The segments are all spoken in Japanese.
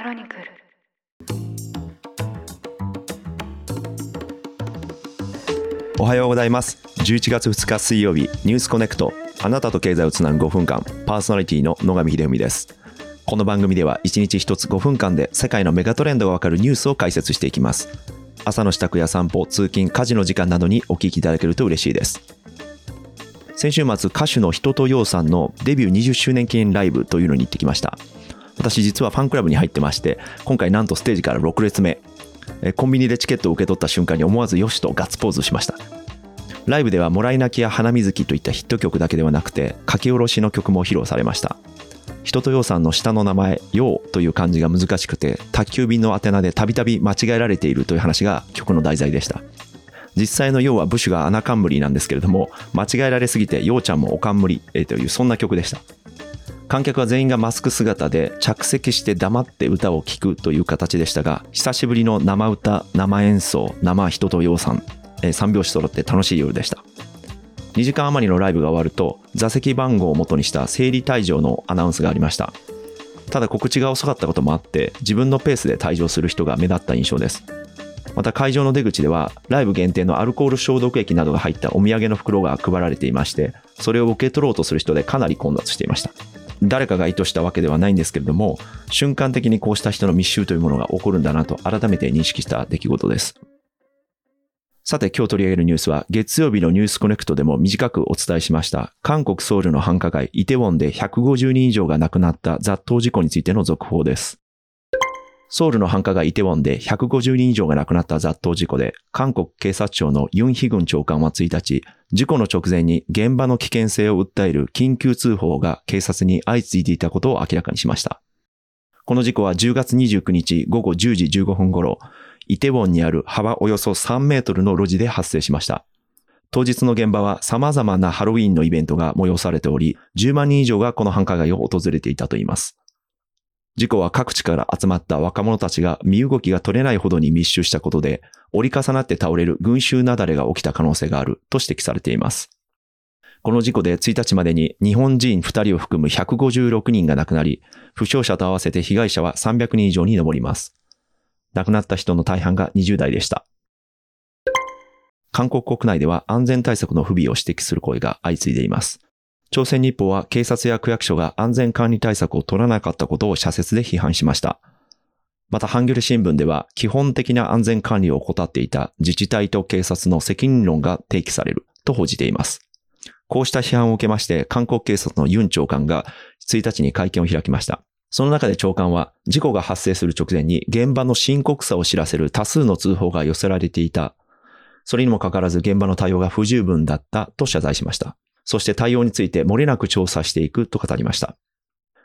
クロニクル。おはようございます。11月2日水曜日ニュースコネクト。あなたと経済をつなぐ5分間パーソナリティの野上秀文です。この番組では1日1つ5分間で世界のメガトレンドがわかるニュースを解説していきます。朝の支度や散歩通勤家事の時間などにお聞きいただけると嬉しいです。先週末歌手の人とようさんのデビュー20周年記念ライブというのに行ってきました。私実はファンクラブに入ってまして今回なんとステージから6列目。コンビニでチケットを受け取った瞬間に思わずよしとガッツポーズしました。ライブでは「もらい泣き」や「花水木」といったヒット曲だけではなくて書き下ろしの曲も披露されました。人とようさんの下の名前「よう」という漢字が難しくて宅急便の宛名でたびたび間違えられているという話が曲の題材でした。実際の「よう」は部首が穴冠なんですけれども間違えられすぎて「ようちゃんもおかんむり」というそんな曲でした。観客は全員がマスク姿で着席して黙って歌を聴くという形でしたが久しぶりの生歌生演奏生人とようさん3拍子揃って楽しい夜でした。2時間余りのライブが終わると座席番号を元にした整理退場のアナウンスがありました。ただ告知が遅かったこともあって自分のペースで退場する人が目立った印象です。また会場の出口ではライブ限定のアルコール消毒液などが入ったお土産の袋が配られていましてそれを受け取ろうとする人でかなり混雑していました。誰かが意図したわけではないんですけれども瞬間的にこうした人の密集というものが起こるんだなと改めて認識した出来事です。さて今日取り上げるニュースは月曜日のニュースコネクトでも短くお伝えしました韓国ソウルの繁華街イテウォンで150人以上が亡くなった雑踏事故についての続報です。ソウルの繁華街イテウォンで150人以上が亡くなった雑踏事故で、韓国警察庁のユン・ヒグン長官は1日、事故の直前に現場の危険性を訴える緊急通報が警察に相次いでいたことを明らかにしました。この事故は10月29日午後10時15分頃、イテウォンにある幅およそ3メートルの路地で発生しました。当日の現場は様々なハロウィーンのイベントが催されており、10万人以上がこの繁華街を訪れていたといいます。事故は各地から集まった若者たちが身動きが取れないほどに密集したことで、折り重なって倒れる群衆雪崩が起きた可能性があると指摘されています。この事故で1日までに日本人2人を含む156人が亡くなり、負傷者と合わせて被害者は300人以上に上ります。亡くなった人の大半が20代でした。韓国国内では安全対策の不備を指摘する声が相次いでいます。朝鮮日報は警察や区役所が安全管理対策を取らなかったことを社説で批判しました。また、ハンギョレ新聞では、基本的な安全管理を怠っていた自治体と警察の責任論が提起されると報じています。こうした批判を受けまして、韓国警察のユン長官が1日に会見を開きました。その中で長官は、事故が発生する直前に現場の深刻さを知らせる多数の通報が寄せられていた。それにもかかわらず現場の対応が不十分だったと謝罪しました。そして対応について漏れなく調査していくと語りました。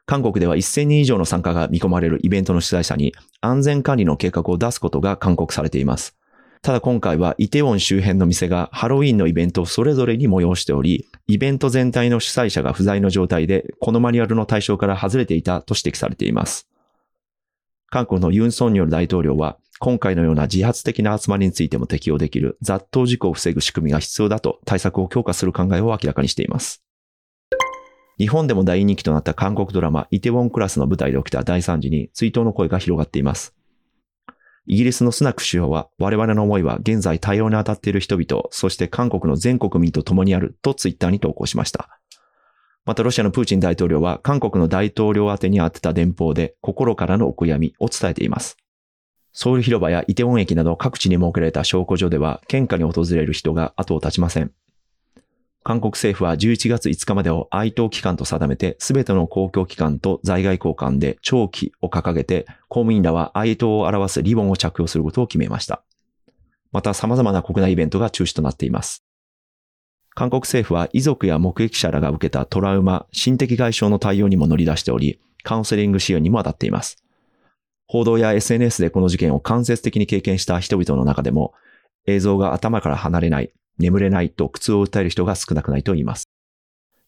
韓国では1000人以上の参加が見込まれるイベントの主催者に安全管理の計画を出すことが勧告されています。ただ今回はイテウォン周辺の店がハロウィンのイベントをそれぞれに催しており、イベント全体の主催者が不在の状態でこのマニュアルの対象から外れていたと指摘されています。韓国のユン・ソンニョル大統領は今回のような自発的な集まりについても適用できる雑踏事故を防ぐ仕組みが必要だと対策を強化する考えを明らかにしています。日本でも大人気となった韓国ドラマイテウォンクラスの舞台で起きた大惨事に追悼の声が広がっています。イギリスのスナック首相は我々の思いは現在対応に当たっている人々、そして韓国の全国民と共にあるとツイッターに投稿しました。またロシアのプーチン大統領は韓国の大統領宛に宛てた電報で心からのお悔やみを伝えています。ソウル広場やイテウォン駅など各地に設けられた証拠所では献花に訪れる人が後を絶ちません。韓国政府は11月5日までを哀悼期間と定めて、すべての公共機関と在外交換で長期を掲げて、公務員らは哀悼を表すリボンを着用することを決めました。また様々な国内イベントが中止となっています。韓国政府は遺族や目撃者らが受けたトラウマ、心的外傷の対応にも乗り出しており、カウンセリング支援にも当たっています。報道や SNS でこの事件を間接的に経験した人々の中でも、映像が頭から離れない、眠れないと苦痛を訴える人が少なくないと言います。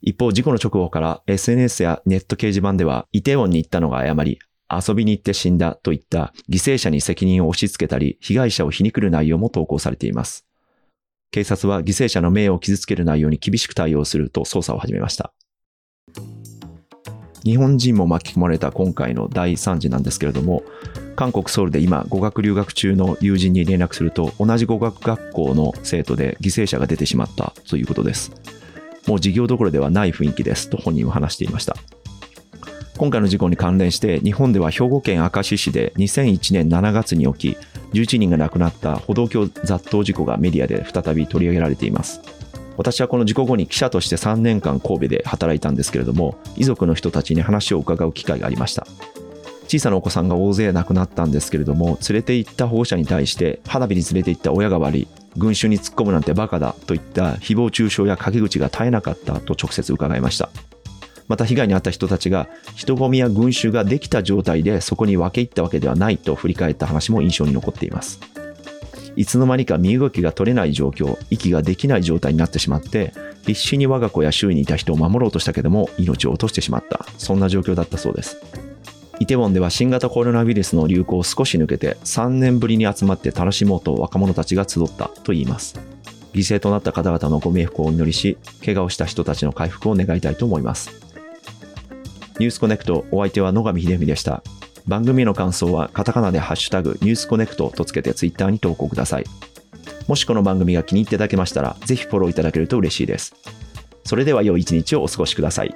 一方、事故の直後から SNS やネット掲示板では、イテウォンに行ったのが誤り、遊びに行って死んだといった犠牲者に責任を押し付けたり、被害者を皮肉る内容も投稿されています。警察は犠牲者の名誉を傷つける内容に厳しく対応すると捜査を始めました。日本人も巻き込まれた今回の大惨事なんですけれども韓国ソウルで今語学留学中の友人に連絡すると同じ語学学校の生徒で犠牲者が出てしまったということです。もう授業どころではない雰囲気ですと本人は話していました。今回の事故に関連して日本では兵庫県明石市で2001年7月に起き11人が亡くなった歩道橋雑踏事故がメディアで再び取り上げられています。私はこの事故後に記者として3年間神戸で働いたんですけれども遺族の人たちに話を伺う機会がありました。小さなお子さんが大勢亡くなったんですけれども連れて行った保護者に対して花火に連れて行った親が悪い群衆に突っ込むなんてバカだといった誹謗中傷や陰口が絶えなかったと直接伺いました。また被害に遭った人たちが人混みや群衆ができた状態でそこに分け入ったわけではないと振り返った話も印象に残っています。いつの間にか身動きが取れない状況、息ができない状態になってしまって、必死に我が子や周囲にいた人を守ろうとしたけども、命を落としてしまった。そんな状況だったそうです。イテウォンでは新型コロナウイルスの流行を少し抜けて3年ぶりに集まって楽しもうと若者たちが集ったといいます。犠牲となった方々のご冥福をお祈りし、怪我をした人たちの回復を願いたいと思います。ニュースコネクトお相手は野上秀文でした。番組の感想はカタカナでハッシュタグニュースコネクトとつけてツイッターに投稿ください。もしこの番組が気に入っていただけましたら、ぜひフォローいただけると嬉しいです。それでは良い一日をお過ごしください。